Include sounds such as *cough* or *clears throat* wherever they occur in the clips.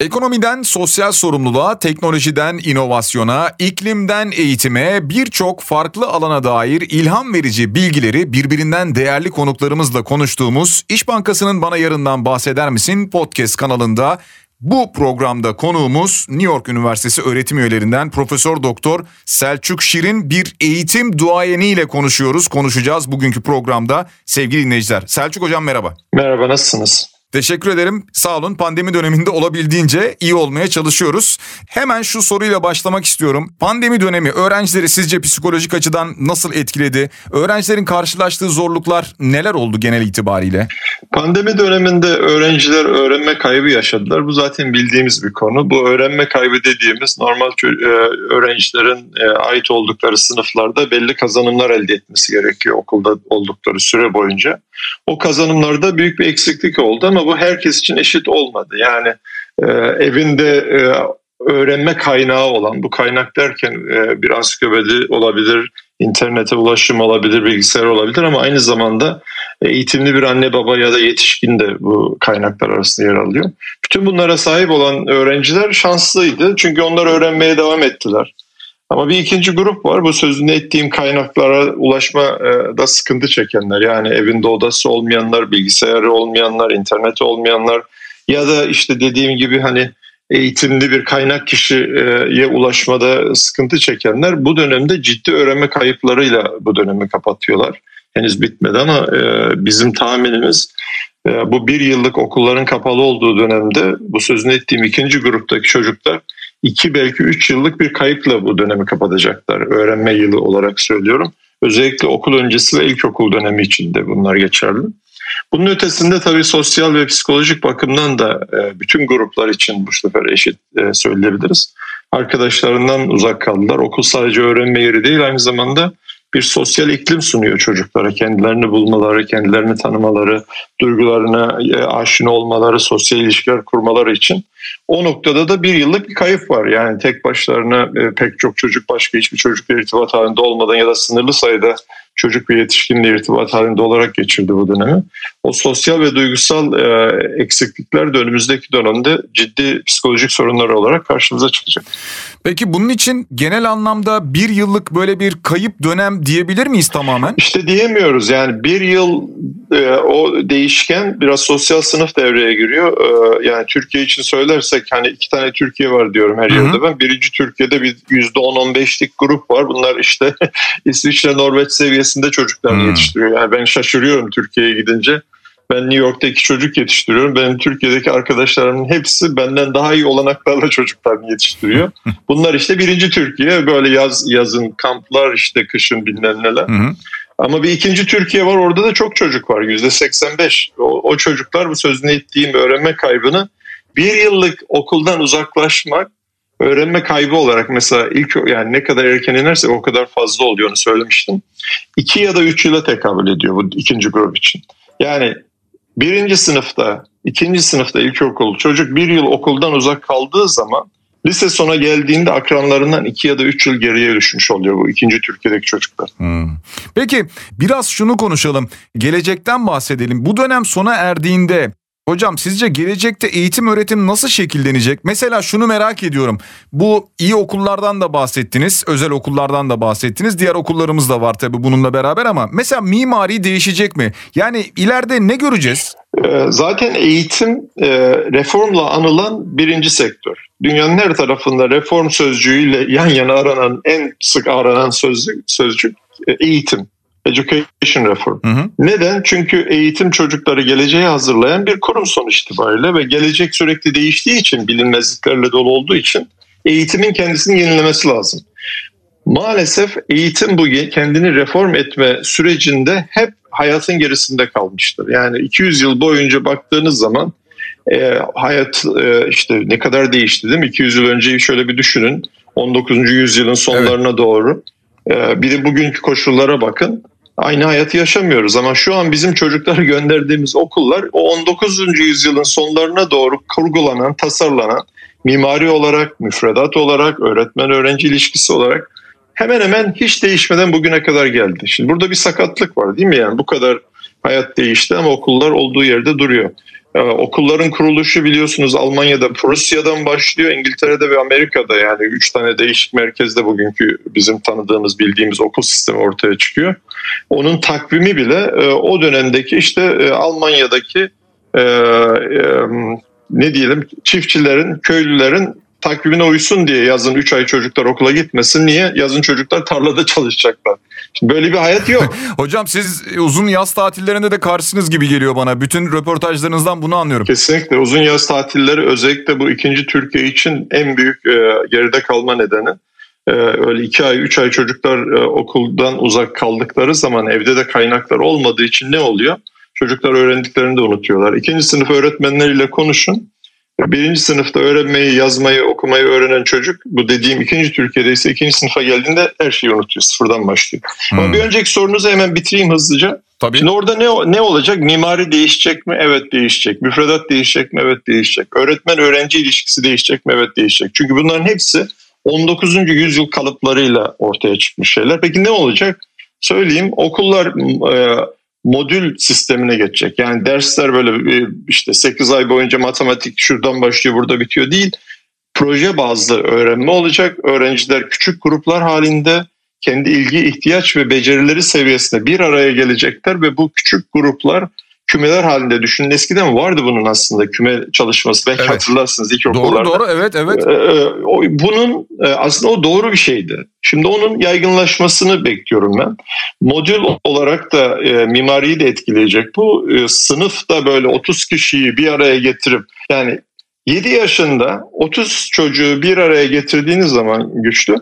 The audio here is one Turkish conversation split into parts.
Ekonomiden sosyal sorumluluğa, teknolojiden inovasyona, iklimden eğitime birçok farklı alana dair ilham verici bilgileri birbirinden değerli konuklarımızla konuştuğumuz İş Bankası'nın Bana Yarından Bahseder Misin podcast kanalında bu programda konuğumuz New York Üniversitesi öğretim üyelerinden Profesör Doktor Selçuk Şirin bir eğitim duayeni ile konuşuyoruz. Konuşacağız bugünkü programda sevgili dinleyiciler. Selçuk hocam merhaba. Merhaba nasılsınız? Teşekkür ederim. Sağ olun. Pandemi döneminde olabildiğince iyi olmaya çalışıyoruz. Hemen şu soruyla başlamak istiyorum. Pandemi dönemi öğrencileri sizce psikolojik açıdan nasıl etkiledi? Öğrencilerin karşılaştığı zorluklar neler oldu genel itibariyle? Pandemi döneminde öğrenciler öğrenme kaybı yaşadılar. Bu zaten bildiğimiz bir konu. Bu öğrenme kaybı dediğimiz normal e, öğrencilerin e, ait oldukları sınıflarda belli kazanımlar elde etmesi gerekiyor okulda oldukları süre boyunca. O kazanımlarda büyük bir eksiklik oldu ama bu herkes için eşit olmadı. Yani e, evinde e, öğrenme kaynağı olan, bu kaynak derken e, bir ansiklopedi olabilir, internete ulaşım olabilir, bilgisayar olabilir ama aynı zamanda eğitimli bir anne baba ya da yetişkin de bu kaynaklar arasında yer alıyor. Bütün bunlara sahip olan öğrenciler şanslıydı çünkü onlar öğrenmeye devam ettiler. Ama bir ikinci grup var. Bu sözünü ettiğim kaynaklara ulaşmada sıkıntı çekenler. Yani evinde odası olmayanlar, bilgisayarı olmayanlar, interneti olmayanlar ya da işte dediğim gibi hani eğitimli bir kaynak kişiye ulaşmada sıkıntı çekenler bu dönemde ciddi öğrenme kayıplarıyla bu dönemi kapatıyorlar. Henüz bitmedi ama e, bizim tahminimiz e, bu bir yıllık okulların kapalı olduğu dönemde bu sözünü ettiğim ikinci gruptaki çocuklar iki belki üç yıllık bir kayıpla bu dönemi kapatacaklar. Öğrenme yılı olarak söylüyorum. Özellikle okul öncesi ve ilkokul dönemi için de bunlar geçerli. Bunun ötesinde tabii sosyal ve psikolojik bakımdan da e, bütün gruplar için bu sefer eşit e, söyleyebiliriz. Arkadaşlarından uzak kaldılar. Okul sadece öğrenme yeri değil aynı zamanda bir sosyal iklim sunuyor çocuklara. Kendilerini bulmaları, kendilerini tanımaları, duygularına e, aşina olmaları, sosyal ilişkiler kurmaları için. O noktada da bir yıllık bir kayıp var. Yani tek başlarına e, pek çok çocuk başka hiçbir çocukla irtibat halinde olmadan ya da sınırlı sayıda çocuk ve yetişkinle irtibat halinde olarak geçirdi bu dönemi. O sosyal ve duygusal e, eksiklikler de önümüzdeki dönemde ciddi psikolojik sorunlar olarak karşımıza çıkacak. Peki bunun için genel anlamda bir yıllık böyle bir kayıp dönem diyebilir miyiz tamamen? İşte diyemiyoruz yani bir yıl e, o değişken biraz sosyal sınıf devreye giriyor. E, yani Türkiye için söylersek hani iki tane Türkiye var diyorum her yerde ben. Birinci Türkiye'de bir %10-15'lik grup var. Bunlar işte *laughs* İsviçre, Norveç seviyesinde çocuklar hmm. yetiştiriyor. Yani ben şaşırıyorum Türkiye'ye gidince. Ben New York'ta iki çocuk yetiştiriyorum. Benim Türkiye'deki arkadaşlarımın hepsi benden daha iyi olanaklarla çocuklarını yetiştiriyor. *laughs* Bunlar işte birinci Türkiye. Böyle yaz yazın kamplar işte kışın bilmem neler. Ama bir ikinci Türkiye var orada da çok çocuk var yüzde 85. O, o çocuklar bu sözünü ettiğim öğrenme kaybını bir yıllık okuldan uzaklaşmak öğrenme kaybı olarak mesela ilk yani ne kadar erken inerse o kadar fazla oluyor onu söylemiştim. İki ya da üç yıla tekabül ediyor bu ikinci grup için. Yani birinci sınıfta, ikinci sınıfta ilkokul çocuk bir yıl okuldan uzak kaldığı zaman lise sona geldiğinde akranlarından iki ya da üç yıl geriye düşmüş oluyor bu ikinci Türkiye'deki çocuklar. Hmm. Peki biraz şunu konuşalım. Gelecekten bahsedelim. Bu dönem sona erdiğinde Hocam sizce gelecekte eğitim öğretim nasıl şekillenecek? Mesela şunu merak ediyorum. Bu iyi okullardan da bahsettiniz, özel okullardan da bahsettiniz. Diğer okullarımız da var tabii bununla beraber ama mesela mimari değişecek mi? Yani ileride ne göreceğiz? Ee, zaten eğitim e, reformla anılan birinci sektör. Dünyanın her tarafında reform sözcüğüyle yan yana aranan en sık aranan sözcük, sözcük e, eğitim. Education Reform. Hı hı. Neden? Çünkü eğitim çocukları geleceğe hazırlayan bir kurum sonuç itibariyle ve gelecek sürekli değiştiği için bilinmezliklerle dolu olduğu için eğitimin kendisini yenilemesi lazım. Maalesef eğitim bu kendini reform etme sürecinde hep hayatın gerisinde kalmıştır. Yani 200 yıl boyunca baktığınız zaman e, hayat e, işte ne kadar değişti değil mi? 200 yıl önceyi şöyle bir düşünün. 19. yüzyılın sonlarına evet. doğru. E, bir de bugünkü koşullara bakın aynı hayatı yaşamıyoruz ama şu an bizim çocukları *laughs* gönderdiğimiz okullar o 19. yüzyılın sonlarına doğru kurgulanan, tasarlanan mimari olarak, müfredat olarak, öğretmen öğrenci ilişkisi olarak hemen hemen hiç değişmeden bugüne kadar geldi. Şimdi burada bir sakatlık var değil mi yani bu kadar hayat değişti ama okullar olduğu yerde duruyor. Ee, okulların kuruluşu biliyorsunuz Almanya'da, Prusya'dan başlıyor, İngiltere'de ve Amerika'da yani üç tane değişik merkezde bugünkü bizim tanıdığımız, bildiğimiz okul sistemi ortaya çıkıyor. Onun takvimi bile e, o dönemdeki işte e, Almanya'daki e, ne diyelim çiftçilerin, köylülerin takvimine uysun diye yazın 3 ay çocuklar okula gitmesin. Niye? Yazın çocuklar tarlada çalışacaklar. Şimdi böyle bir hayat yok. *laughs* Hocam siz uzun yaz tatillerinde de karşısınız gibi geliyor bana. Bütün röportajlarınızdan bunu anlıyorum. Kesinlikle uzun yaz tatilleri özellikle bu ikinci Türkiye için en büyük e, geride kalma nedeni. E, öyle iki ay, üç ay çocuklar e, okuldan uzak kaldıkları zaman evde de kaynaklar olmadığı için ne oluyor? Çocuklar öğrendiklerini de unutuyorlar. İkinci sınıf öğretmenleriyle konuşun birinci sınıfta öğrenmeyi, yazmayı, okumayı öğrenen çocuk bu dediğim ikinci Türkiye'de ise ikinci sınıfa geldiğinde her şeyi unutuyor. Sıfırdan başlıyor. Hmm. Ama bir önceki sorunuzu hemen bitireyim hızlıca. Tabii. Şimdi orada ne ne olacak? Mimari değişecek mi? Evet değişecek. Müfredat değişecek mi? Evet değişecek. Öğretmen öğrenci ilişkisi değişecek mi? Evet değişecek. Çünkü bunların hepsi 19. yüzyıl kalıplarıyla ortaya çıkmış şeyler. Peki ne olacak? Söyleyeyim okullar e, modül sistemine geçecek. Yani dersler böyle işte 8 ay boyunca matematik şuradan başlıyor burada bitiyor değil. Proje bazlı öğrenme olacak. Öğrenciler küçük gruplar halinde kendi ilgi, ihtiyaç ve becerileri seviyesinde bir araya gelecekler ve bu küçük gruplar kümeler halinde düşünün. Eskiden vardı bunun aslında küme çalışması. Belki evet. hatırlarsınız ilk okullarda. Doğru doğru evet evet. Ee, bunun e, aslında o doğru bir şeydi. Şimdi onun yaygınlaşmasını bekliyorum ben. Modül olarak da e, mimariyi de etkileyecek. Bu e, sınıfta böyle 30 kişiyi bir araya getirip yani 7 yaşında 30 çocuğu bir araya getirdiğiniz zaman güçlü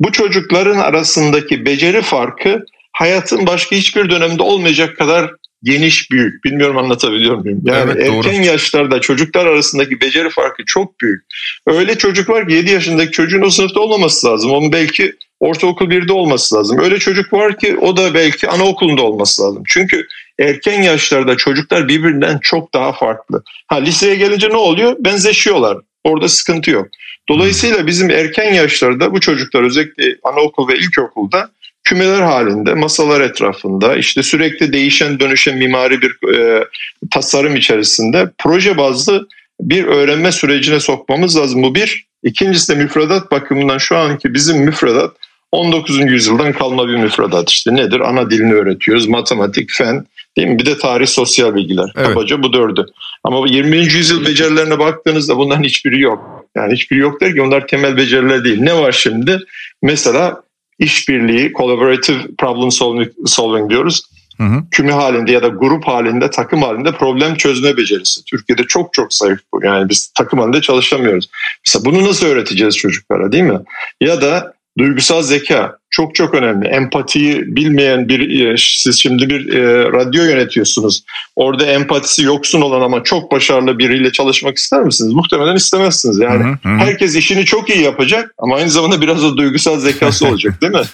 bu çocukların arasındaki beceri farkı hayatın başka hiçbir dönemde olmayacak kadar geniş büyük. Bilmiyorum anlatabiliyor muyum? Yani evet, erken doğru. yaşlarda çocuklar arasındaki beceri farkı çok büyük. Öyle çocuk var ki 7 yaşındaki çocuğun o sınıfta olmaması lazım. Onun belki ortaokul 1'de olması lazım. Öyle çocuk var ki o da belki anaokulunda olması lazım. Çünkü erken yaşlarda çocuklar birbirinden çok daha farklı. Ha liseye gelince ne oluyor? Benzeşiyorlar. Orada sıkıntı yok. Dolayısıyla bizim erken yaşlarda bu çocuklar özellikle anaokul ve ilkokulda kümeler halinde masalar etrafında işte sürekli değişen dönüşen mimari bir e, tasarım içerisinde proje bazlı bir öğrenme sürecine sokmamız lazım. Bu bir. İkincisi de müfredat bakımından şu anki bizim müfredat 19. yüzyıldan kalma bir müfredat işte nedir? Ana dilini öğretiyoruz, matematik, fen, değil mi? Bir de tarih, sosyal bilgiler. Evet. Kabaca bu dördü. Ama 20. yüzyıl becerilerine baktığınızda bunların hiçbiri yok. Yani hiçbiri yok der ki onlar temel beceriler değil. Ne var şimdi? Mesela işbirliği, collaborative problem solving, solving diyoruz. Hı hı. Küme halinde ya da grup halinde, takım halinde problem çözme becerisi. Türkiye'de çok çok zayıf bu. Yani biz takım halinde çalışamıyoruz. Mesela bunu nasıl öğreteceğiz çocuklara değil mi? Ya da duygusal zeka çok çok önemli. Empatiyi bilmeyen bir e, siz şimdi bir e, radyo yönetiyorsunuz. Orada empatisi yoksun olan ama çok başarılı biriyle çalışmak ister misiniz? Muhtemelen istemezsiniz. Yani hı hı. herkes işini çok iyi yapacak ama aynı zamanda biraz da duygusal zekası olacak değil mi? *laughs*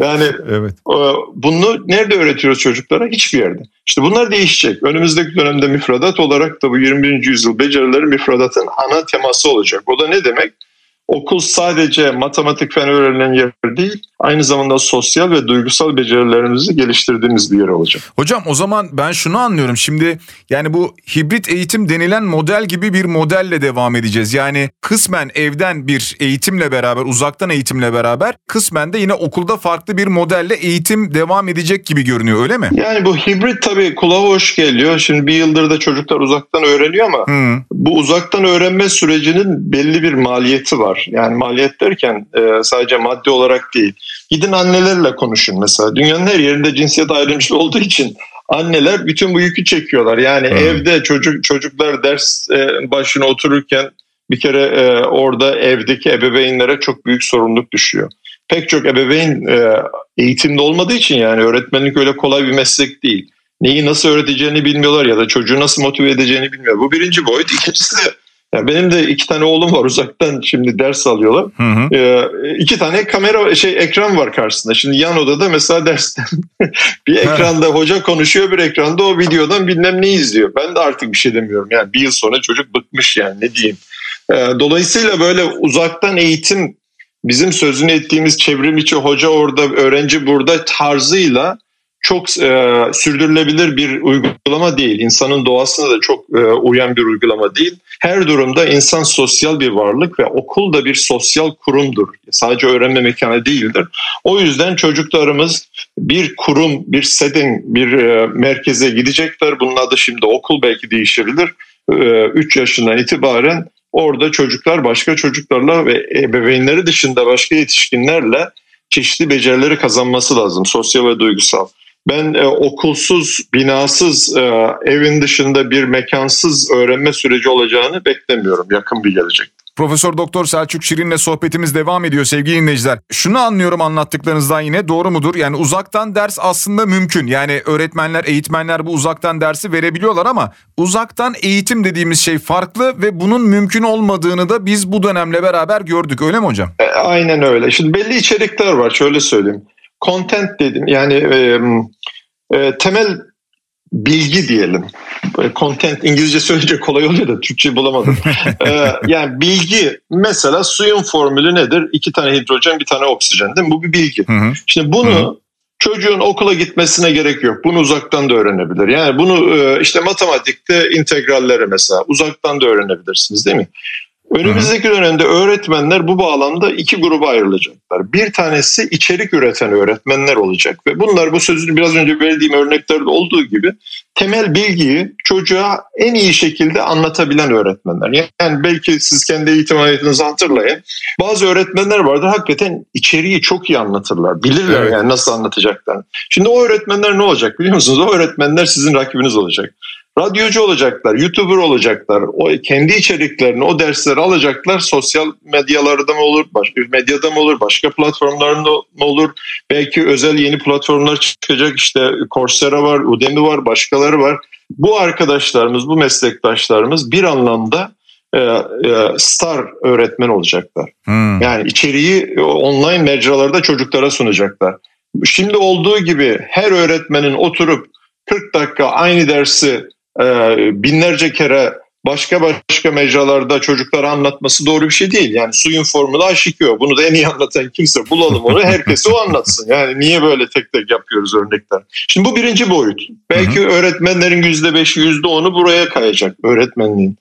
Yani evet. e, bunu nerede öğretiyoruz çocuklara? Hiçbir yerde. İşte bunlar değişecek. Önümüzdeki dönemde müfredat olarak da bu 21. yüzyıl becerileri müfredatın ana teması olacak. O da ne demek? Okul sadece matematik fen öğrenilen yer değil, aynı zamanda sosyal ve duygusal becerilerimizi geliştirdiğimiz bir yer olacak. Hocam o zaman ben şunu anlıyorum. Şimdi yani bu hibrit eğitim denilen model gibi bir modelle devam edeceğiz. Yani kısmen evden bir eğitimle beraber, uzaktan eğitimle beraber kısmen de yine okulda farklı bir modelle eğitim devam edecek gibi görünüyor öyle mi? Yani bu hibrit tabii kulağa hoş geliyor. Şimdi bir yıldır da çocuklar uzaktan öğreniyor ama hmm. bu uzaktan öğrenme sürecinin belli bir maliyeti var. Yani maliyet derken e, sadece maddi olarak değil. Gidin annelerle konuşun mesela. Dünyanın her yerinde cinsiyet ayrımcılığı olduğu için anneler bütün bu yükü çekiyorlar. Yani hmm. evde çocuk çocuklar ders e, başına otururken bir kere e, orada evdeki ebeveynlere çok büyük sorumluluk düşüyor. Pek çok ebeveyn e, eğitimde olmadığı için yani öğretmenlik öyle kolay bir meslek değil. Neyi nasıl öğreteceğini bilmiyorlar ya da çocuğu nasıl motive edeceğini bilmiyor. Bu birinci boyut. İkincisi de yani benim de iki tane oğlum var uzaktan şimdi ders alıyorlar. Hı hı. Ee, iki tane kamera şey ekran var karşısında. Şimdi yan odada mesela dersten *laughs* bir ekranda hoca konuşuyor bir ekranda o videodan bilmem ne izliyor. Ben de artık bir şey demiyorum. Yani bir yıl sonra çocuk bıkmış yani ne diyeyim. Ee, dolayısıyla böyle uzaktan eğitim bizim sözünü ettiğimiz çevrim içi hoca orada öğrenci burada tarzıyla çok e, sürdürülebilir bir uygulama değil. İnsanın doğasına da çok e, uyan bir uygulama değil. Her durumda insan sosyal bir varlık ve okul da bir sosyal kurumdur. Sadece öğrenme mekanı değildir. O yüzden çocuklarımız bir kurum, bir setting, bir e, merkeze gidecekler. Bunun adı şimdi okul belki değişebilir. 3 e, yaşından itibaren orada çocuklar başka çocuklarla ve ebeveynleri dışında başka yetişkinlerle çeşitli becerileri kazanması lazım sosyal ve duygusal. Ben e, okulsuz, binasız, e, evin dışında bir mekansız öğrenme süreci olacağını beklemiyorum yakın bir gelecek. Profesör Doktor Selçuk Şirin'le sohbetimiz devam ediyor sevgili dinleyiciler. Şunu anlıyorum anlattıklarınızdan yine doğru mudur? Yani uzaktan ders aslında mümkün. Yani öğretmenler, eğitmenler bu uzaktan dersi verebiliyorlar ama uzaktan eğitim dediğimiz şey farklı ve bunun mümkün olmadığını da biz bu dönemle beraber gördük. Öyle mi hocam? E, aynen öyle. Şimdi belli içerikler var şöyle söyleyeyim. Content dedim yani e, e, temel bilgi diyelim. Content İngilizce söyleyince kolay oluyor da Türkçe bulamadım. *laughs* ee, yani bilgi mesela suyun formülü nedir? İki tane hidrojen bir tane oksijen değil mi? Bu bir bilgi. Hı hı. Şimdi bunu hı hı. çocuğun okula gitmesine gerek yok. Bunu uzaktan da öğrenebilir. Yani bunu işte matematikte integralleri mesela uzaktan da öğrenebilirsiniz değil mi? Önümüzdeki dönemde öğretmenler bu bağlamda iki gruba ayrılacaklar. Bir tanesi içerik üreten öğretmenler olacak ve bunlar bu sözünü biraz önce verdiğim örneklerde olduğu gibi temel bilgiyi çocuğa en iyi şekilde anlatabilen öğretmenler. Yani belki siz kendi eğitim hayatınızı hatırlayın. Bazı öğretmenler vardır hakikaten içeriği çok iyi anlatırlar. Bilirler evet. yani nasıl anlatacaklar. Şimdi o öğretmenler ne olacak biliyor musunuz? O öğretmenler sizin rakibiniz olacak radyocu olacaklar, YouTuber olacaklar. O kendi içeriklerini, o dersleri alacaklar. Sosyal medyalarda mı olur, başka medyada mı olur, başka platformlarında mı olur? Belki özel yeni platformlar çıkacak. İşte Coursera var, Udemy var, başkaları var. Bu arkadaşlarımız, bu meslektaşlarımız bir anlamda e, e, star öğretmen olacaklar. Hmm. Yani içeriği online mecralarda çocuklara sunacaklar. Şimdi olduğu gibi her öğretmenin oturup 40 dakika aynı dersi binlerce kere başka başka mecralarda çocuklara anlatması doğru bir şey değil. Yani suyun formülü aşikıyor. Bunu da en iyi anlatan kimse bulalım onu. Herkese o anlatsın. Yani niye böyle tek tek yapıyoruz örnekler. Şimdi bu birinci boyut. Belki hı hı. öğretmenlerin yüzde beşi yüzde onu buraya kayacak öğretmenliğin.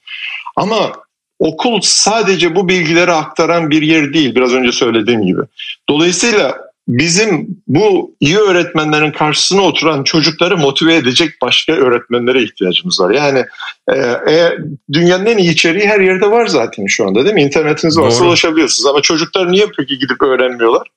Ama okul sadece bu bilgileri aktaran bir yer değil. Biraz önce söylediğim gibi. Dolayısıyla bizim bu iyi öğretmenlerin karşısına oturan çocukları motive edecek başka öğretmenlere ihtiyacımız var. Yani e, e, dünyanın en iyi içeriği her yerde var zaten şu anda değil mi? İnternetiniz varsa Doğru. ulaşabiliyorsunuz ama çocuklar niye peki gidip öğrenmiyorlar?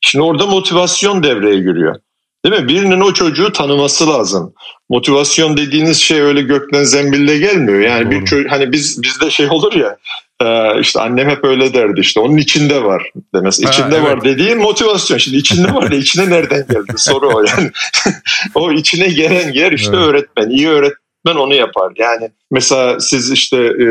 Şimdi orada motivasyon devreye giriyor. Değil mi? Birinin o çocuğu tanıması lazım. Motivasyon dediğiniz şey öyle gökten zembille gelmiyor. Yani Doğru. bir çocuk hani biz bizde şey olur ya ee, işte annem hep öyle derdi işte onun içinde var demesi. İçinde ha, evet. var dediğin motivasyon. Şimdi içinde var da *laughs* içine nereden geldi soru o yani. *laughs* o içine gelen yer işte evet. öğretmen. İyi öğretmen onu yapar. Yani mesela siz işte e,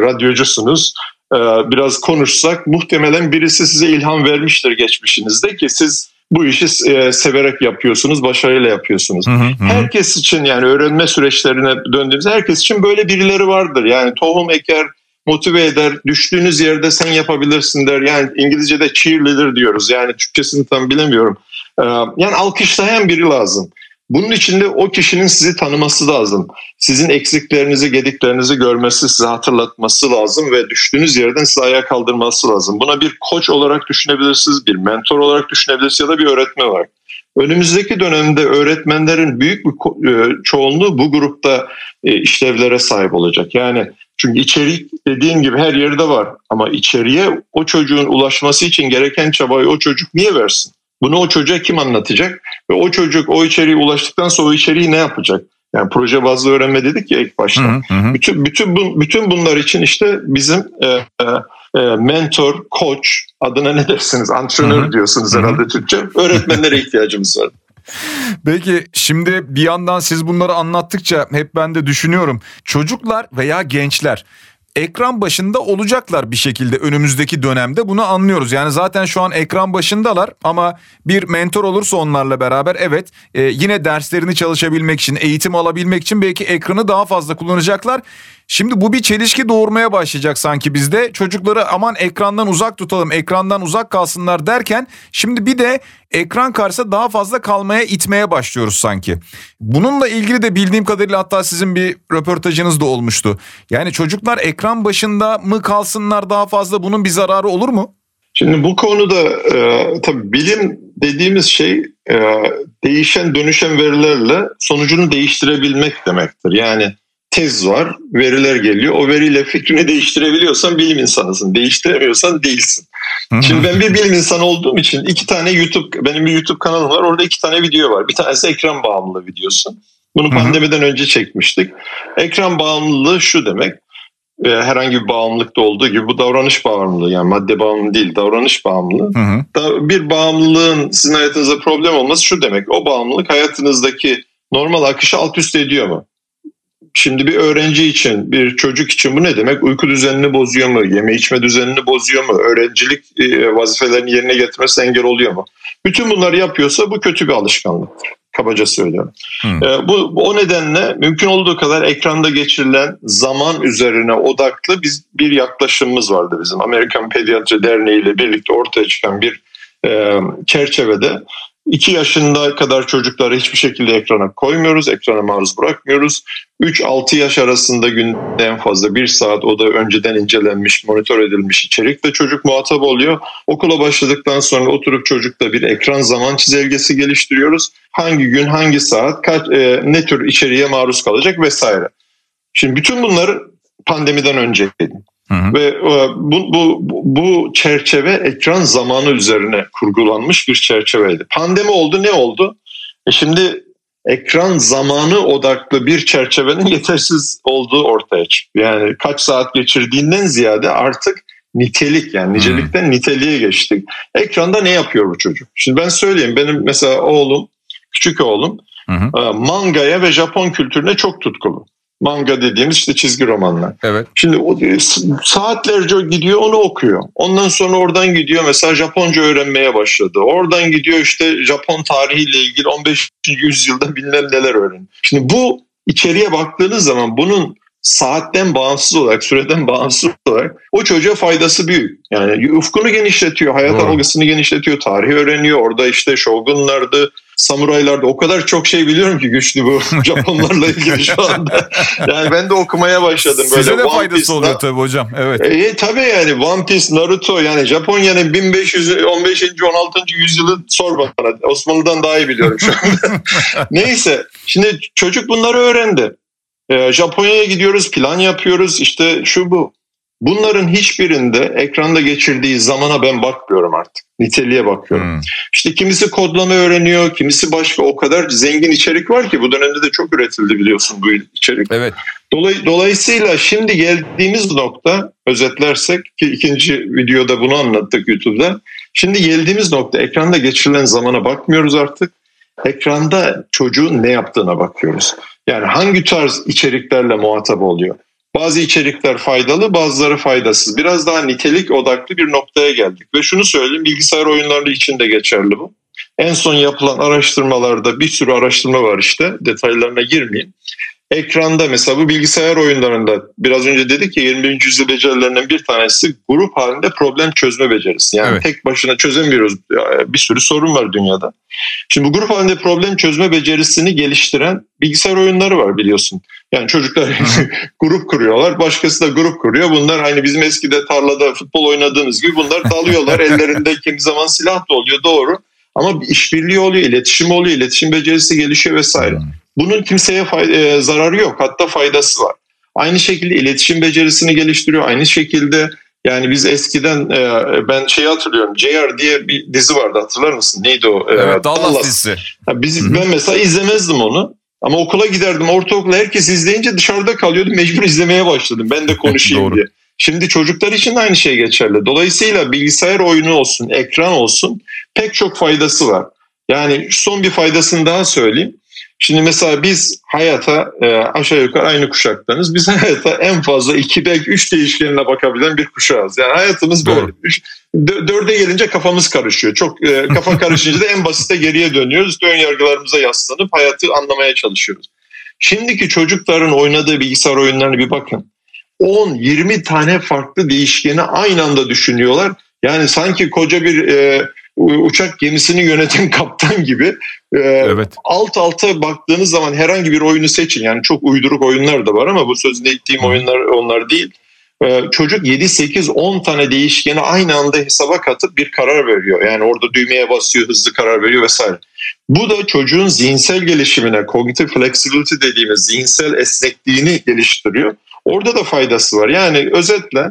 radyocusunuz e, biraz konuşsak muhtemelen birisi size ilham vermiştir geçmişinizde ki siz bu işi e, severek yapıyorsunuz, başarıyla yapıyorsunuz. Hı hı. Herkes için yani öğrenme süreçlerine döndüğümüzde herkes için böyle birileri vardır. Yani tohum eker, motive eder. Düştüğünüz yerde sen yapabilirsin der. Yani İngilizce'de cheerleader diyoruz. Yani Türkçesini tam bilemiyorum. Ee, yani alkışlayan biri lazım. Bunun için de o kişinin sizi tanıması lazım. Sizin eksiklerinizi, gediklerinizi görmesi, size hatırlatması lazım ve düştüğünüz yerden sizi ayağa kaldırması lazım. Buna bir koç olarak düşünebilirsiniz, bir mentor olarak düşünebilirsiniz ya da bir öğretmen olarak. Önümüzdeki dönemde öğretmenlerin büyük bir e, çoğunluğu bu grupta e, işlevlere sahip olacak. Yani çünkü içerik dediğin gibi her yerde var ama içeriye o çocuğun ulaşması için gereken çabayı o çocuk niye versin? Bunu o çocuğa kim anlatacak? Ve o çocuk o içeriğe ulaştıktan sonra o içeriği ne yapacak? Yani proje bazlı öğrenme dedik ya ilk başta. Hı hı. Bütün bütün bu, bütün bunlar için işte bizim e, e, e mentor, koç adına ne dersiniz? Antrenör diyorsunuz herhalde Türkçe. Öğretmenlere *laughs* ihtiyacımız var. Peki şimdi bir yandan siz bunları anlattıkça hep ben de düşünüyorum. Çocuklar veya gençler ekran başında olacaklar bir şekilde önümüzdeki dönemde bunu anlıyoruz. Yani zaten şu an ekran başındalar ama bir mentor olursa onlarla beraber evet e, yine derslerini çalışabilmek için eğitim alabilmek için belki ekranı daha fazla kullanacaklar. Şimdi bu bir çelişki doğurmaya başlayacak sanki bizde. Çocukları aman ekrandan uzak tutalım, ekrandan uzak kalsınlar derken şimdi bir de ekran karşısında daha fazla kalmaya itmeye başlıyoruz sanki. Bununla ilgili de bildiğim kadarıyla hatta sizin bir röportajınız da olmuştu. Yani çocuklar ekran başında mı kalsınlar daha fazla bunun bir zararı olur mu? Şimdi bu konuda e, tabii bilim dediğimiz şey e, değişen dönüşen verilerle sonucunu değiştirebilmek demektir. Yani tez var, veriler geliyor. O veriyle fikrini değiştirebiliyorsan bilim insanısın. Değiştiremiyorsan değilsin. Şimdi ben bir bilim insanı olduğum için iki tane YouTube, benim bir YouTube kanalım var. Orada iki tane video var. Bir tanesi ekran bağımlılığı videosu. Bunu pandemiden önce çekmiştik. Ekran bağımlılığı şu demek e, herhangi bir bağımlılıkta olduğu gibi bu davranış bağımlılığı yani madde bağımlılığı değil davranış bağımlılığı. Hı hı. Bir bağımlılığın sizin hayatınızda problem olması şu demek o bağımlılık hayatınızdaki normal akışı alt üst ediyor mu? Şimdi bir öğrenci için, bir çocuk için bu ne demek? Uyku düzenini bozuyor mu? Yeme içme düzenini bozuyor mu? Öğrencilik e, vazifelerini yerine getirmesi engel oluyor mu? Bütün bunları yapıyorsa bu kötü bir alışkanlıktır kabaca söylüyorum. Hmm. E, bu o nedenle mümkün olduğu kadar ekranda geçirilen zaman üzerine odaklı biz bir yaklaşımımız vardı bizim. Amerikan Pediatri Derneği ile birlikte ortaya çıkan bir e, çerçevede 2 yaşında kadar çocukları hiçbir şekilde ekrana koymuyoruz, ekrana maruz bırakmıyoruz. 3-6 yaş arasında günde en fazla bir saat o da önceden incelenmiş, monitör edilmiş içerikle çocuk muhatap oluyor. Okula başladıktan sonra oturup çocukla bir ekran zaman çizelgesi geliştiriyoruz. Hangi gün, hangi saat, kaç, e, ne tür içeriğe maruz kalacak vesaire. Şimdi bütün bunları pandemiden önceydi. Hı hı. Ve e, bu, bu, bu çerçeve ekran zamanı üzerine kurgulanmış bir çerçeveydi. Pandemi oldu ne oldu? E şimdi ekran zamanı odaklı bir çerçevenin *laughs* yetersiz olduğu ortaya çıktı. Yani kaç saat geçirdiğinden ziyade artık nitelik yani nicelikten hmm. niteliğe geçtik. Ekranda ne yapıyor bu çocuk? Şimdi ben söyleyeyim benim mesela oğlum, küçük oğlum hı mangaya ve Japon kültürüne çok tutkulu manga dediğimiz işte çizgi romanlar. Evet. Şimdi o saatlerce gidiyor onu okuyor. Ondan sonra oradan gidiyor mesela Japonca öğrenmeye başladı. Oradan gidiyor işte Japon tarihiyle ilgili 15. yüzyılda bilmem neler öğreniyor. Şimdi bu içeriye baktığınız zaman bunun saatten bağımsız olarak, süreden bağımsız olarak o çocuğa faydası büyük. Yani ufkunu genişletiyor, hayat Doğru. algısını genişletiyor, tarihi öğreniyor. Orada işte shogunlardı, samuraylarda o kadar çok şey biliyorum ki güçlü bu *laughs* Japonlarla ilgili şu anda. Yani ben de okumaya başladım. Böyle Size de One faydası Piece, oluyor tabii hocam. Evet. E, tabii yani One Piece, Naruto yani Japonya'nın 1500 15. 16. yüzyılı sor bana. Osmanlı'dan daha iyi biliyorum şu anda. *laughs* Neyse şimdi çocuk bunları öğrendi. Ee, Japonya'ya gidiyoruz, plan yapıyoruz. İşte şu bu. Bunların hiçbirinde ekranda geçirdiği zamana ben bakmıyorum artık. Niteliğe bakıyorum. Hmm. İşte kimisi kodlama öğreniyor, kimisi başka o kadar zengin içerik var ki bu dönemde de çok üretildi biliyorsun bu içerik. Evet. Dolay, dolayısıyla şimdi geldiğimiz nokta özetlersek ki ikinci videoda bunu anlattık YouTube'da. Şimdi geldiğimiz nokta ekranda geçirilen zamana bakmıyoruz artık. Ekranda çocuğun ne yaptığına bakıyoruz. Yani hangi tarz içeriklerle muhatap oluyor? Bazı içerikler faydalı, bazıları faydasız. Biraz daha nitelik odaklı bir noktaya geldik. Ve şunu söyleyeyim, bilgisayar oyunları için de geçerli bu. En son yapılan araştırmalarda bir sürü araştırma var işte, detaylarına girmeyeyim. Ekranda mesela bu bilgisayar oyunlarında biraz önce dedik ya 21. yüzyıl becerilerinden bir tanesi grup halinde problem çözme becerisi. Yani evet. tek başına çözemiyoruz. Bir sürü sorun var dünyada. Şimdi bu grup halinde problem çözme becerisini geliştiren bilgisayar oyunları var biliyorsun. Yani çocuklar *laughs* grup kuruyorlar, başkası da grup kuruyor. Bunlar hani bizim eskide tarlada futbol oynadığımız gibi bunlar dalıyorlar. *laughs* Ellerinde kimi zaman silah da oluyor doğru. Ama işbirliği oluyor, iletişim oluyor, iletişim becerisi gelişiyor vesaire. Bunun kimseye e, zararı yok, hatta faydası var. Aynı şekilde iletişim becerisini geliştiriyor. Aynı şekilde yani biz eskiden e, ben şeyi hatırlıyorum. JR diye bir dizi vardı hatırlar mısın? Neydi o? E, evet, Dallas, Dallas dizisi. Biz, ben mesela izlemezdim onu. Ama okula giderdim. Ortaokula herkes izleyince dışarıda kalıyordu. Mecbur izlemeye başladım. Ben de *laughs* konuşayım diye. Şimdi çocuklar için aynı şey geçerli. Dolayısıyla bilgisayar oyunu olsun, ekran olsun pek çok faydası var. Yani son bir faydasını daha söyleyeyim. Şimdi mesela biz hayata e, aşağı yukarı aynı kuşaktanız. Biz *laughs* hayata en fazla iki belki üç değişkenine bakabilen bir kuşağız. Yani hayatımız böyle. Üç, dörde gelince kafamız karışıyor. Çok e, kafa *laughs* karışınca da en basite geriye dönüyoruz. Ön yargılarımıza yaslanıp hayatı anlamaya çalışıyoruz. Şimdiki çocukların oynadığı bilgisayar oyunlarını bir bakın. 10-20 tane farklı değişkeni aynı anda düşünüyorlar. Yani sanki koca bir e, uçak gemisini yöneten *laughs* kaptan gibi e, evet. alt alta baktığınız zaman herhangi bir oyunu seçin. Yani çok uyduruk oyunlar da var ama bu sözünde ettiğim oyunlar onlar değil. E, çocuk 7, 8, 10 tane değişkeni aynı anda hesaba katıp bir karar veriyor. Yani orada düğmeye basıyor, hızlı karar veriyor vesaire. Bu da çocuğun zihinsel gelişimine, cognitive flexibility dediğimiz zihinsel esnekliğini geliştiriyor. Orada da faydası var. Yani özetle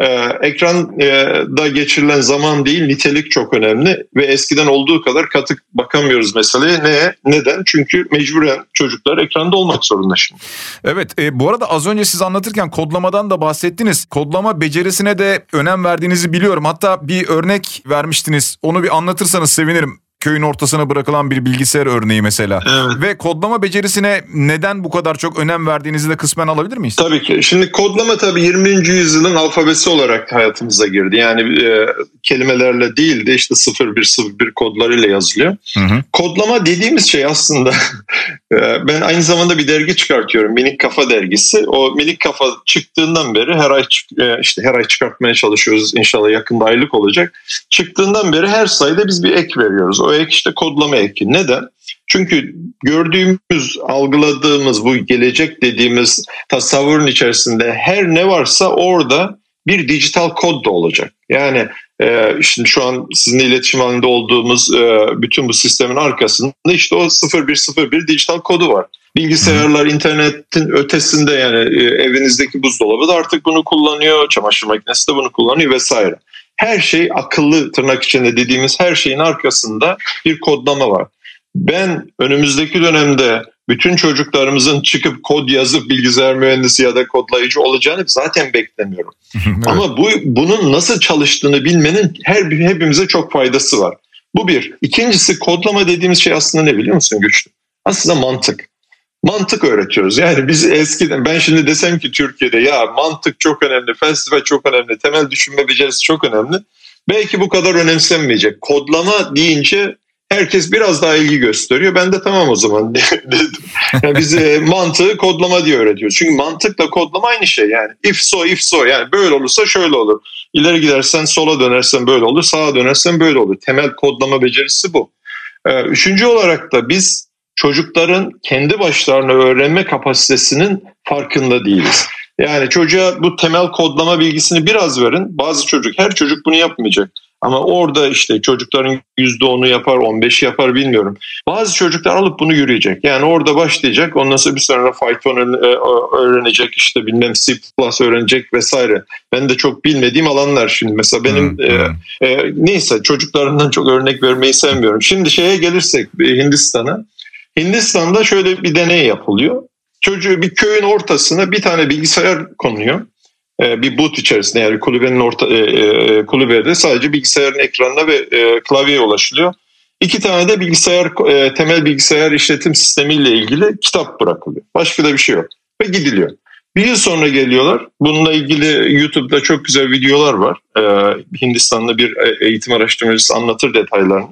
e, ekranda geçirilen zaman değil nitelik çok önemli ve eskiden olduğu kadar katık bakamıyoruz meseleye. Ne? Neden? Çünkü mecburen çocuklar ekranda olmak zorunda şimdi. Evet e, bu arada az önce siz anlatırken kodlamadan da bahsettiniz. Kodlama becerisine de önem verdiğinizi biliyorum. Hatta bir örnek vermiştiniz. Onu bir anlatırsanız sevinirim köyün ortasına bırakılan bir bilgisayar örneği mesela. Evet. Ve kodlama becerisine neden bu kadar çok önem verdiğinizi de kısmen alabilir miyiz? Tabii ki. Şimdi kodlama tabii 20. yüzyılın alfabesi olarak hayatımıza girdi. Yani e, kelimelerle değil de işte 0101 kodlarıyla yazılıyor. Hı hı. Kodlama dediğimiz şey aslında *laughs* e, ben aynı zamanda bir dergi çıkartıyorum. Minik Kafa dergisi. O Minik Kafa çıktığından beri her ay e, işte her ay çıkartmaya çalışıyoruz. İnşallah yakında aylık olacak. Çıktığından beri her sayıda biz bir ek veriyoruz. O ek işte kodlama eki. Neden? Çünkü gördüğümüz, algıladığımız bu gelecek dediğimiz tasavvurun içerisinde her ne varsa orada bir dijital kod da olacak. Yani e, şimdi şu an sizinle iletişim halinde olduğumuz e, bütün bu sistemin arkasında işte o 0101 dijital kodu var. Bilgisayarlar internetin ötesinde yani e, evinizdeki buzdolabı da artık bunu kullanıyor, çamaşır makinesi de bunu kullanıyor vesaire her şey akıllı tırnak içinde dediğimiz her şeyin arkasında bir kodlama var. Ben önümüzdeki dönemde bütün çocuklarımızın çıkıp kod yazıp bilgisayar mühendisi ya da kodlayıcı olacağını zaten beklemiyorum. *laughs* evet. Ama bu bunun nasıl çalıştığını bilmenin her hepimize çok faydası var. Bu bir. İkincisi kodlama dediğimiz şey aslında ne biliyor musun Güçlü? Aslında mantık mantık öğretiyoruz. Yani biz eskiden ben şimdi desem ki Türkiye'de ya mantık çok önemli, felsefe çok önemli, temel düşünme becerisi çok önemli. Belki bu kadar önemsenmeyecek. Kodlama deyince herkes biraz daha ilgi gösteriyor. Ben de tamam o zaman *laughs* dedim. Yani biz e, mantığı kodlama diye öğretiyoruz. Çünkü mantıkla kodlama aynı şey yani. If so if so yani böyle olursa şöyle olur. İleri gidersen sola dönersen böyle olur, sağa dönersen böyle olur. Temel kodlama becerisi bu. Ee, üçüncü olarak da biz çocukların kendi başlarına öğrenme kapasitesinin farkında değiliz. Yani çocuğa bu temel kodlama bilgisini biraz verin. Bazı çocuk, her çocuk bunu yapmayacak. Ama orada işte çocukların %10'u yapar, 15 yapar bilmiyorum. Bazı çocuklar alıp bunu yürüyecek. Yani orada başlayacak. Ondan sonra bir sonra Python e, öğrenecek, işte bilmem C++ öğrenecek vesaire. Ben de çok bilmediğim alanlar şimdi. Mesela benim hmm, e, e, neyse çocuklarından çok örnek vermeyi sevmiyorum. Şimdi şeye gelirsek Hindistan'a. Hindistan'da şöyle bir deney yapılıyor. Çocuğu bir köyün ortasına bir tane bilgisayar konuyor. Ee, bir boot içerisinde yani kulübenin orta e, e, kulübede sadece bilgisayarın ekranına ve e, klavyeye ulaşılıyor. İki tane de bilgisayar temel bilgisayar işletim sistemiyle ilgili kitap bırakılıyor. Başka da bir şey yok ve gidiliyor. Bir yıl sonra geliyorlar. Bununla ilgili YouTube'da çok güzel videolar var. Ee, Hindistan'da bir e, eğitim araştırmacısı anlatır detaylarını.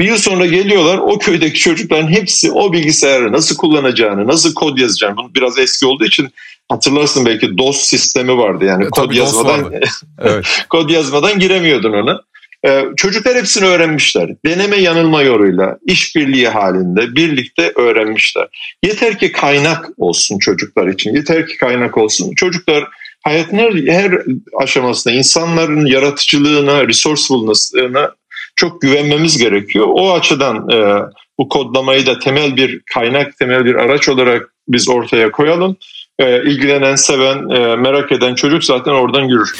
Bir yıl sonra geliyorlar o köydeki çocukların hepsi o bilgisayarı nasıl kullanacağını, nasıl kod yazacağını, bunu biraz eski olduğu için hatırlarsın belki DOS sistemi vardı yani e, kod yazmadan *laughs* evet. kod yazmadan giremiyordun ona. Ee, çocuklar hepsini öğrenmişler. Deneme yanılma yoluyla, işbirliği halinde birlikte öğrenmişler. Yeter ki kaynak olsun çocuklar için. Yeter ki kaynak olsun. Çocuklar hayatın her, her aşamasında insanların yaratıcılığına, resourcefulness'ına çok güvenmemiz gerekiyor. O açıdan e, bu kodlamayı da temel bir kaynak, temel bir araç olarak biz ortaya koyalım. E, ilgilenen, seven, e, merak eden çocuk zaten oradan yürür.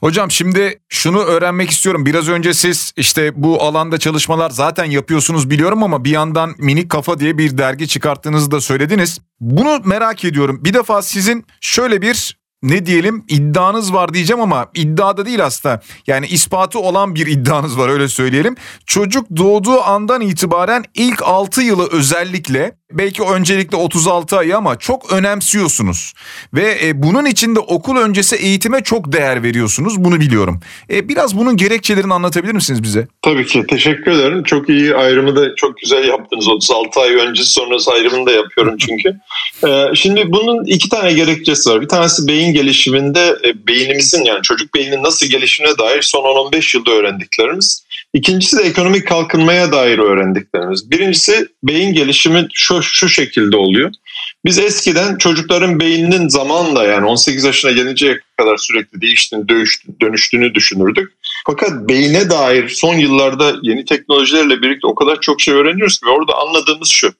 Hocam şimdi şunu öğrenmek istiyorum. Biraz önce siz işte bu alanda çalışmalar zaten yapıyorsunuz biliyorum ama bir yandan Minik Kafa diye bir dergi çıkarttığınızı da söylediniz. Bunu merak ediyorum. Bir defa sizin şöyle bir ne diyelim iddianız var diyeceğim ama iddiada değil aslında. Yani ispatı olan bir iddianız var öyle söyleyelim. Çocuk doğduğu andan itibaren ilk 6 yılı özellikle belki öncelikle 36 ayı ama çok önemsiyorsunuz. Ve e, bunun için de okul öncesi eğitime çok değer veriyorsunuz bunu biliyorum. E, biraz bunun gerekçelerini anlatabilir misiniz bize? Tabii ki teşekkür ederim. Çok iyi ayrımı da çok güzel yaptınız. 36 ay öncesi sonrası ayrımını da yapıyorum çünkü. *laughs* e, şimdi bunun iki tane gerekçesi var. Bir tanesi beyin beyin gelişiminde e, beynimizin yani çocuk beyninin nasıl gelişimine dair son 10-15 yılda öğrendiklerimiz. İkincisi de ekonomik kalkınmaya dair öğrendiklerimiz. Birincisi beyin gelişimi şu, şu şekilde oluyor. Biz eskiden çocukların beyninin zamanla yani 18 yaşına gelinceye kadar sürekli değiştiğini, dönüştüğünü düşünürdük. Fakat beyne dair son yıllarda yeni teknolojilerle birlikte o kadar çok şey öğreniyoruz ki orada anladığımız şu.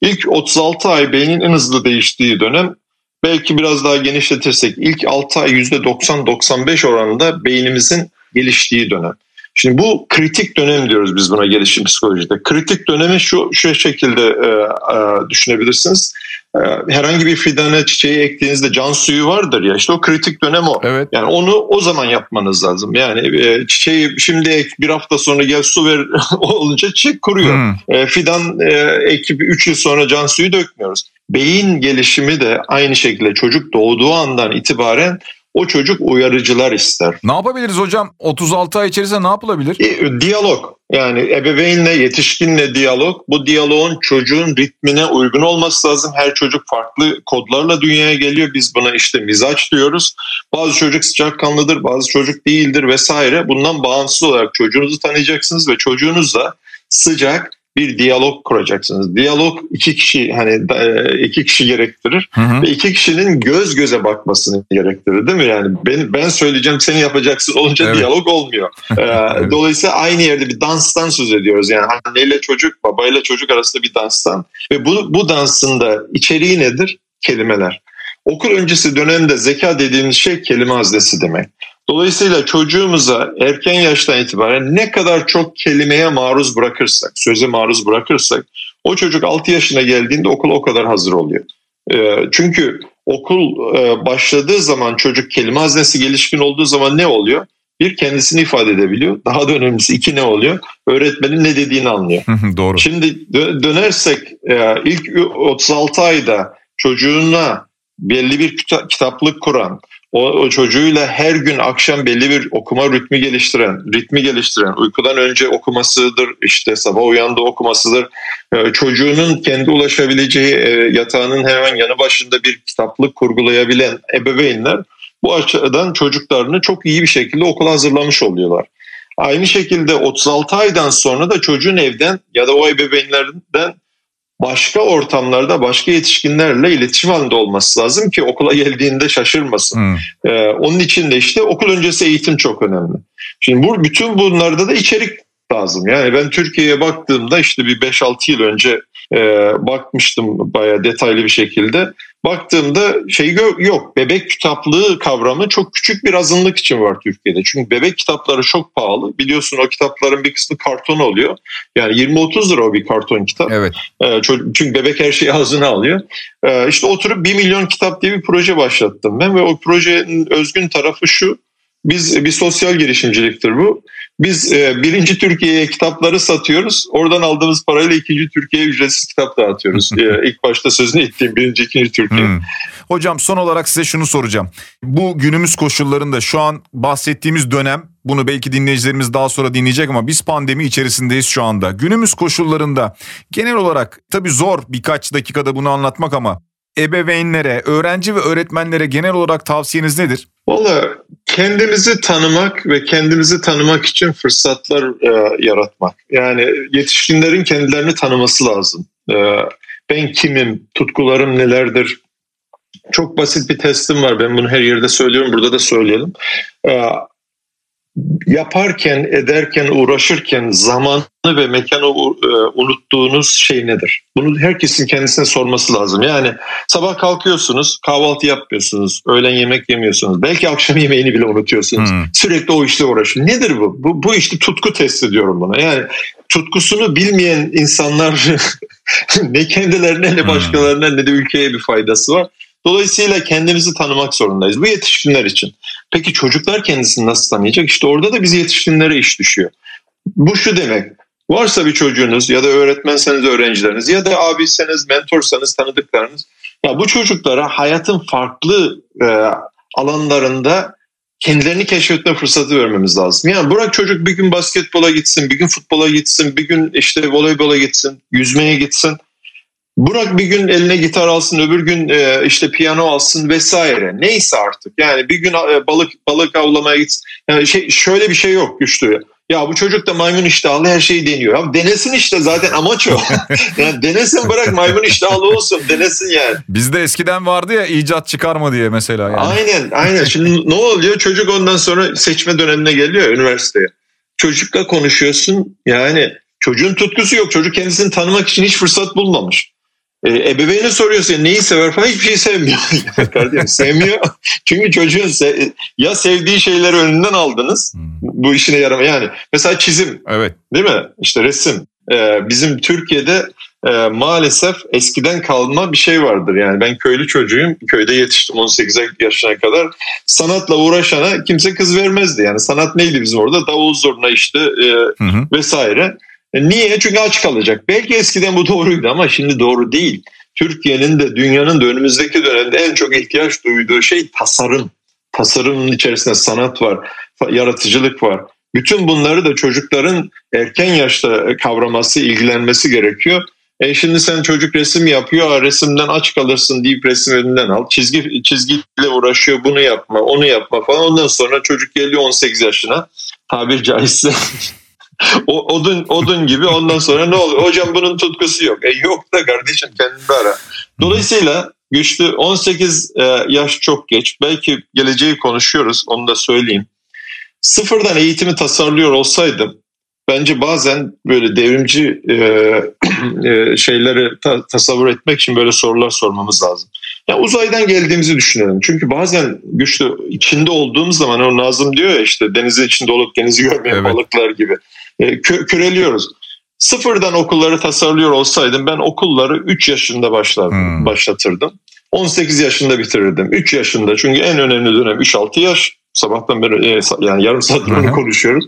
İlk 36 ay beynin en hızlı değiştiği dönem belki biraz daha genişletirsek ilk 6 ay %90-95 oranında beynimizin geliştiği dönem. Şimdi bu kritik dönem diyoruz biz buna gelişim psikolojide. Kritik dönemi şu şu şekilde e, e, düşünebilirsiniz. E, herhangi bir fidana çiçeği ektiğinizde can suyu vardır ya işte o kritik dönem o. Evet. Yani onu o zaman yapmanız lazım. Yani e, çiçeği şimdi ek bir hafta sonra gel su ver *laughs* olunca çiçek kuruyor. Hmm. E, fidan e, ekip 3 yıl sonra can suyu dökmüyoruz. Beyin gelişimi de aynı şekilde çocuk doğduğu andan itibaren o çocuk uyarıcılar ister. Ne yapabiliriz hocam? 36 ay içerisinde ne yapılabilir? E, diyalog. Yani ebeveynle, yetişkinle diyalog. Bu diyaloğun çocuğun ritmine uygun olması lazım. Her çocuk farklı kodlarla dünyaya geliyor. Biz buna işte mizaç diyoruz. Bazı çocuk sıcakkanlıdır, bazı çocuk değildir vesaire. Bundan bağımsız olarak çocuğunuzu tanıyacaksınız ve çocuğunuzla sıcak, bir diyalog kuracaksınız. Diyalog iki kişi hani e, iki kişi gerektirir hı hı. ve iki kişinin göz göze bakmasını gerektirir değil mi? Yani ben ben söyleyeceğim sen yapacaksın olunca evet. diyalog olmuyor. *laughs* Ee, evet. Dolayısıyla aynı yerde bir danstan söz ediyoruz. Yani anneyle çocuk, babayla çocuk arasında bir danstan ve bu bu dansın da içeriği nedir? Kelimeler. Okul öncesi dönemde zeka dediğimiz şey kelime haznesi demek. Dolayısıyla çocuğumuza erken yaştan itibaren ne kadar çok kelimeye maruz bırakırsak, söze maruz bırakırsak o çocuk 6 yaşına geldiğinde okul o kadar hazır oluyor. Ee, çünkü okul e, başladığı zaman çocuk kelime haznesi gelişkin olduğu zaman ne oluyor? Bir kendisini ifade edebiliyor. Daha da önemlisi iki ne oluyor? Öğretmenin ne dediğini anlıyor. Doğru. Şimdi dönersek e, ilk 36 ayda çocuğuna belli bir kitaplık kuran, o, o çocuğuyla her gün akşam belli bir okuma ritmi geliştiren, ritmi geliştiren, uykudan önce okumasıdır, işte sabah uyandı okumasıdır. Ee, çocuğunun kendi ulaşabileceği e, yatağının hemen yanı başında bir kitaplık kurgulayabilen ebeveynler bu açıdan çocuklarını çok iyi bir şekilde okula hazırlamış oluyorlar. Aynı şekilde 36 aydan sonra da çocuğun evden ya da o ebeveynlerden başka ortamlarda başka yetişkinlerle iletişim halinde olması lazım ki okula geldiğinde şaşırmasın. Hmm. Ee, onun için de işte okul öncesi eğitim çok önemli. Şimdi bu bütün bunlarda da içerik lazım. Yani ben Türkiye'ye baktığımda işte bir 5-6 yıl önce e, bakmıştım bayağı detaylı bir şekilde. Baktığımda şey yok. Bebek kitaplığı kavramı çok küçük bir azınlık için var Türkiye'de. Çünkü bebek kitapları çok pahalı. Biliyorsun o kitapların bir kısmı karton oluyor. Yani 20-30 lira o bir karton kitap. Evet. E, çünkü bebek her şeyi ağzına alıyor. E, işte oturup 1 milyon kitap diye bir proje başlattım ben ve o projenin özgün tarafı şu. Biz bir sosyal girişimciliktir bu. Biz e, birinci Türkiye'ye kitapları satıyoruz. Oradan aldığımız parayla ikinci Türkiye'ye ücretsiz kitap dağıtıyoruz. *laughs* e, ilk başta sözünü ettiğim birinci, ikinci Türkiye. Hmm. Hocam son olarak size şunu soracağım. Bu günümüz koşullarında şu an bahsettiğimiz dönem bunu belki dinleyicilerimiz daha sonra dinleyecek ama biz pandemi içerisindeyiz şu anda. Günümüz koşullarında genel olarak tabii zor birkaç dakikada bunu anlatmak ama ebeveynlere, öğrenci ve öğretmenlere genel olarak tavsiyeniz nedir? Valla kendimizi tanımak ve kendimizi tanımak için fırsatlar e, yaratmak. Yani yetişkinlerin kendilerini tanıması lazım. E, ben kimim, tutkularım nelerdir? Çok basit bir testim var. Ben bunu her yerde söylüyorum, burada da söyleyelim. E, yaparken, ederken, uğraşırken zamanı ve mekanı e, unuttuğunuz şey nedir? Bunu herkesin kendisine sorması lazım. Yani sabah kalkıyorsunuz, kahvaltı yapmıyorsunuz, öğlen yemek yemiyorsunuz. Belki akşam yemeğini bile unutuyorsunuz. Hmm. Sürekli o işle uğraşın. Nedir bu? Bu, bu işte tutku testi diyorum buna. Yani tutkusunu bilmeyen insanlar *laughs* ne kendilerine ne başkalarına ne de ülkeye bir faydası var. Dolayısıyla kendimizi tanımak zorundayız. Bu yetişkinler için. Peki çocuklar kendisini nasıl tanıyacak? İşte orada da biz yetişkinlere iş düşüyor. Bu şu demek. Varsa bir çocuğunuz ya da öğretmenseniz öğrencileriniz ya da abiyseniz, mentorsanız, tanıdıklarınız. Ya bu çocuklara hayatın farklı e, alanlarında kendilerini keşfetme fırsatı vermemiz lazım. Yani bırak çocuk bir gün basketbola gitsin, bir gün futbola gitsin, bir gün işte voleybola gitsin, yüzmeye gitsin. Burak bir gün eline gitar alsın, öbür gün e, işte piyano alsın vesaire. Neyse artık. Yani bir gün e, balık balık avlamaya gitsin. Yani şey şöyle bir şey yok güçlü. Ya bu çocuk da maymun iştahlı her şeyi deniyor. Ya denesin işte zaten amaç o. *laughs* *laughs* yani denesin bırak maymun iştahlı olsun. Denesin yani. Bizde eskiden vardı ya icat çıkarma diye mesela yani. Aynen aynen. Şimdi ne oluyor? Çocuk ondan sonra seçme dönemine geliyor üniversiteye. Çocukla konuşuyorsun. Yani çocuğun tutkusu yok. Çocuk kendisini tanımak için hiç fırsat bulmamış. E, ebeveyni soruyorsun neyi sever falan hiçbir şey sevmiyor. *laughs* Kardeşim sevmiyor. *laughs* Çünkü çocuğun se- ya sevdiği şeyleri önünden aldınız. Hmm. Bu işine yaramıyor. Yani mesela çizim. Evet. Değil mi? İşte resim. E, bizim Türkiye'de e, maalesef eskiden kalma bir şey vardır. Yani ben köylü çocuğuyum. Köyde yetiştim 18 yaşına kadar. Sanatla uğraşana kimse kız vermezdi. Yani sanat neydi bizim orada? Davul zurna işte e, hı hı. vesaire. Niye? Çünkü aç kalacak. Belki eskiden bu doğruydu ama şimdi doğru değil. Türkiye'nin de dünyanın da önümüzdeki dönemde en çok ihtiyaç duyduğu şey tasarım. Tasarımın içerisinde sanat var, yaratıcılık var. Bütün bunları da çocukların erken yaşta kavraması, ilgilenmesi gerekiyor. E şimdi sen çocuk resim yapıyor, resimden aç kalırsın deyip resim önünden al. Çizgi çizgiyle uğraşıyor, bunu yapma, onu yapma falan. Ondan sonra çocuk geliyor 18 yaşına. Tabir caizse *laughs* *laughs* o, odun odun gibi ondan sonra ne oluyor? Hocam bunun tutkusu yok. E yok da kardeşim kendini ara. Dolayısıyla güçlü 18 e, yaş çok geç. Belki geleceği konuşuyoruz onu da söyleyeyim. Sıfırdan eğitimi tasarlıyor olsaydım bence bazen böyle devrimci e, *clears throat* e, şeyleri ta, tasavvur etmek için böyle sorular sormamız lazım. Yani uzaydan geldiğimizi düşünelim. Çünkü bazen güçlü içinde olduğumuz zaman o Nazım diyor ya işte denizin içinde olup denizi görmeyen evet. balıklar gibi kö- köreliyoruz. Sıfırdan okulları tasarlıyor olsaydım ben okulları 3 yaşında başlardım, hmm. başlatırdım. 18 yaşında bitirirdim. 3 yaşında çünkü en önemli dönem 3-6 yaş. Sabahtan beri e, yani yarım saat bunu konuşuyoruz.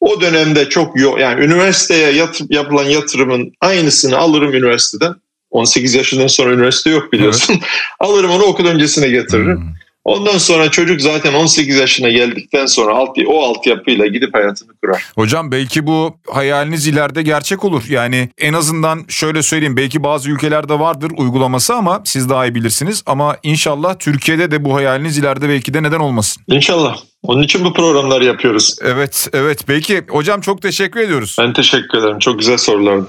O dönemde çok yok yani üniversiteye yatır, yapılan yatırımın aynısını alırım üniversiteden. 18 yaşından sonra üniversite yok biliyorsun. Evet. *laughs* alırım onu okul öncesine getiririm. Hmm. Ondan sonra çocuk zaten 18 yaşına geldikten sonra alt, o altyapıyla gidip hayatını kurar. Hocam belki bu hayaliniz ileride gerçek olur. Yani en azından şöyle söyleyeyim belki bazı ülkelerde vardır uygulaması ama siz daha iyi bilirsiniz. Ama inşallah Türkiye'de de bu hayaliniz ileride belki de neden olmasın. İnşallah. Onun için bu programları yapıyoruz. Evet, evet. Peki hocam çok teşekkür ediyoruz. Ben teşekkür ederim. Çok güzel sorulardı.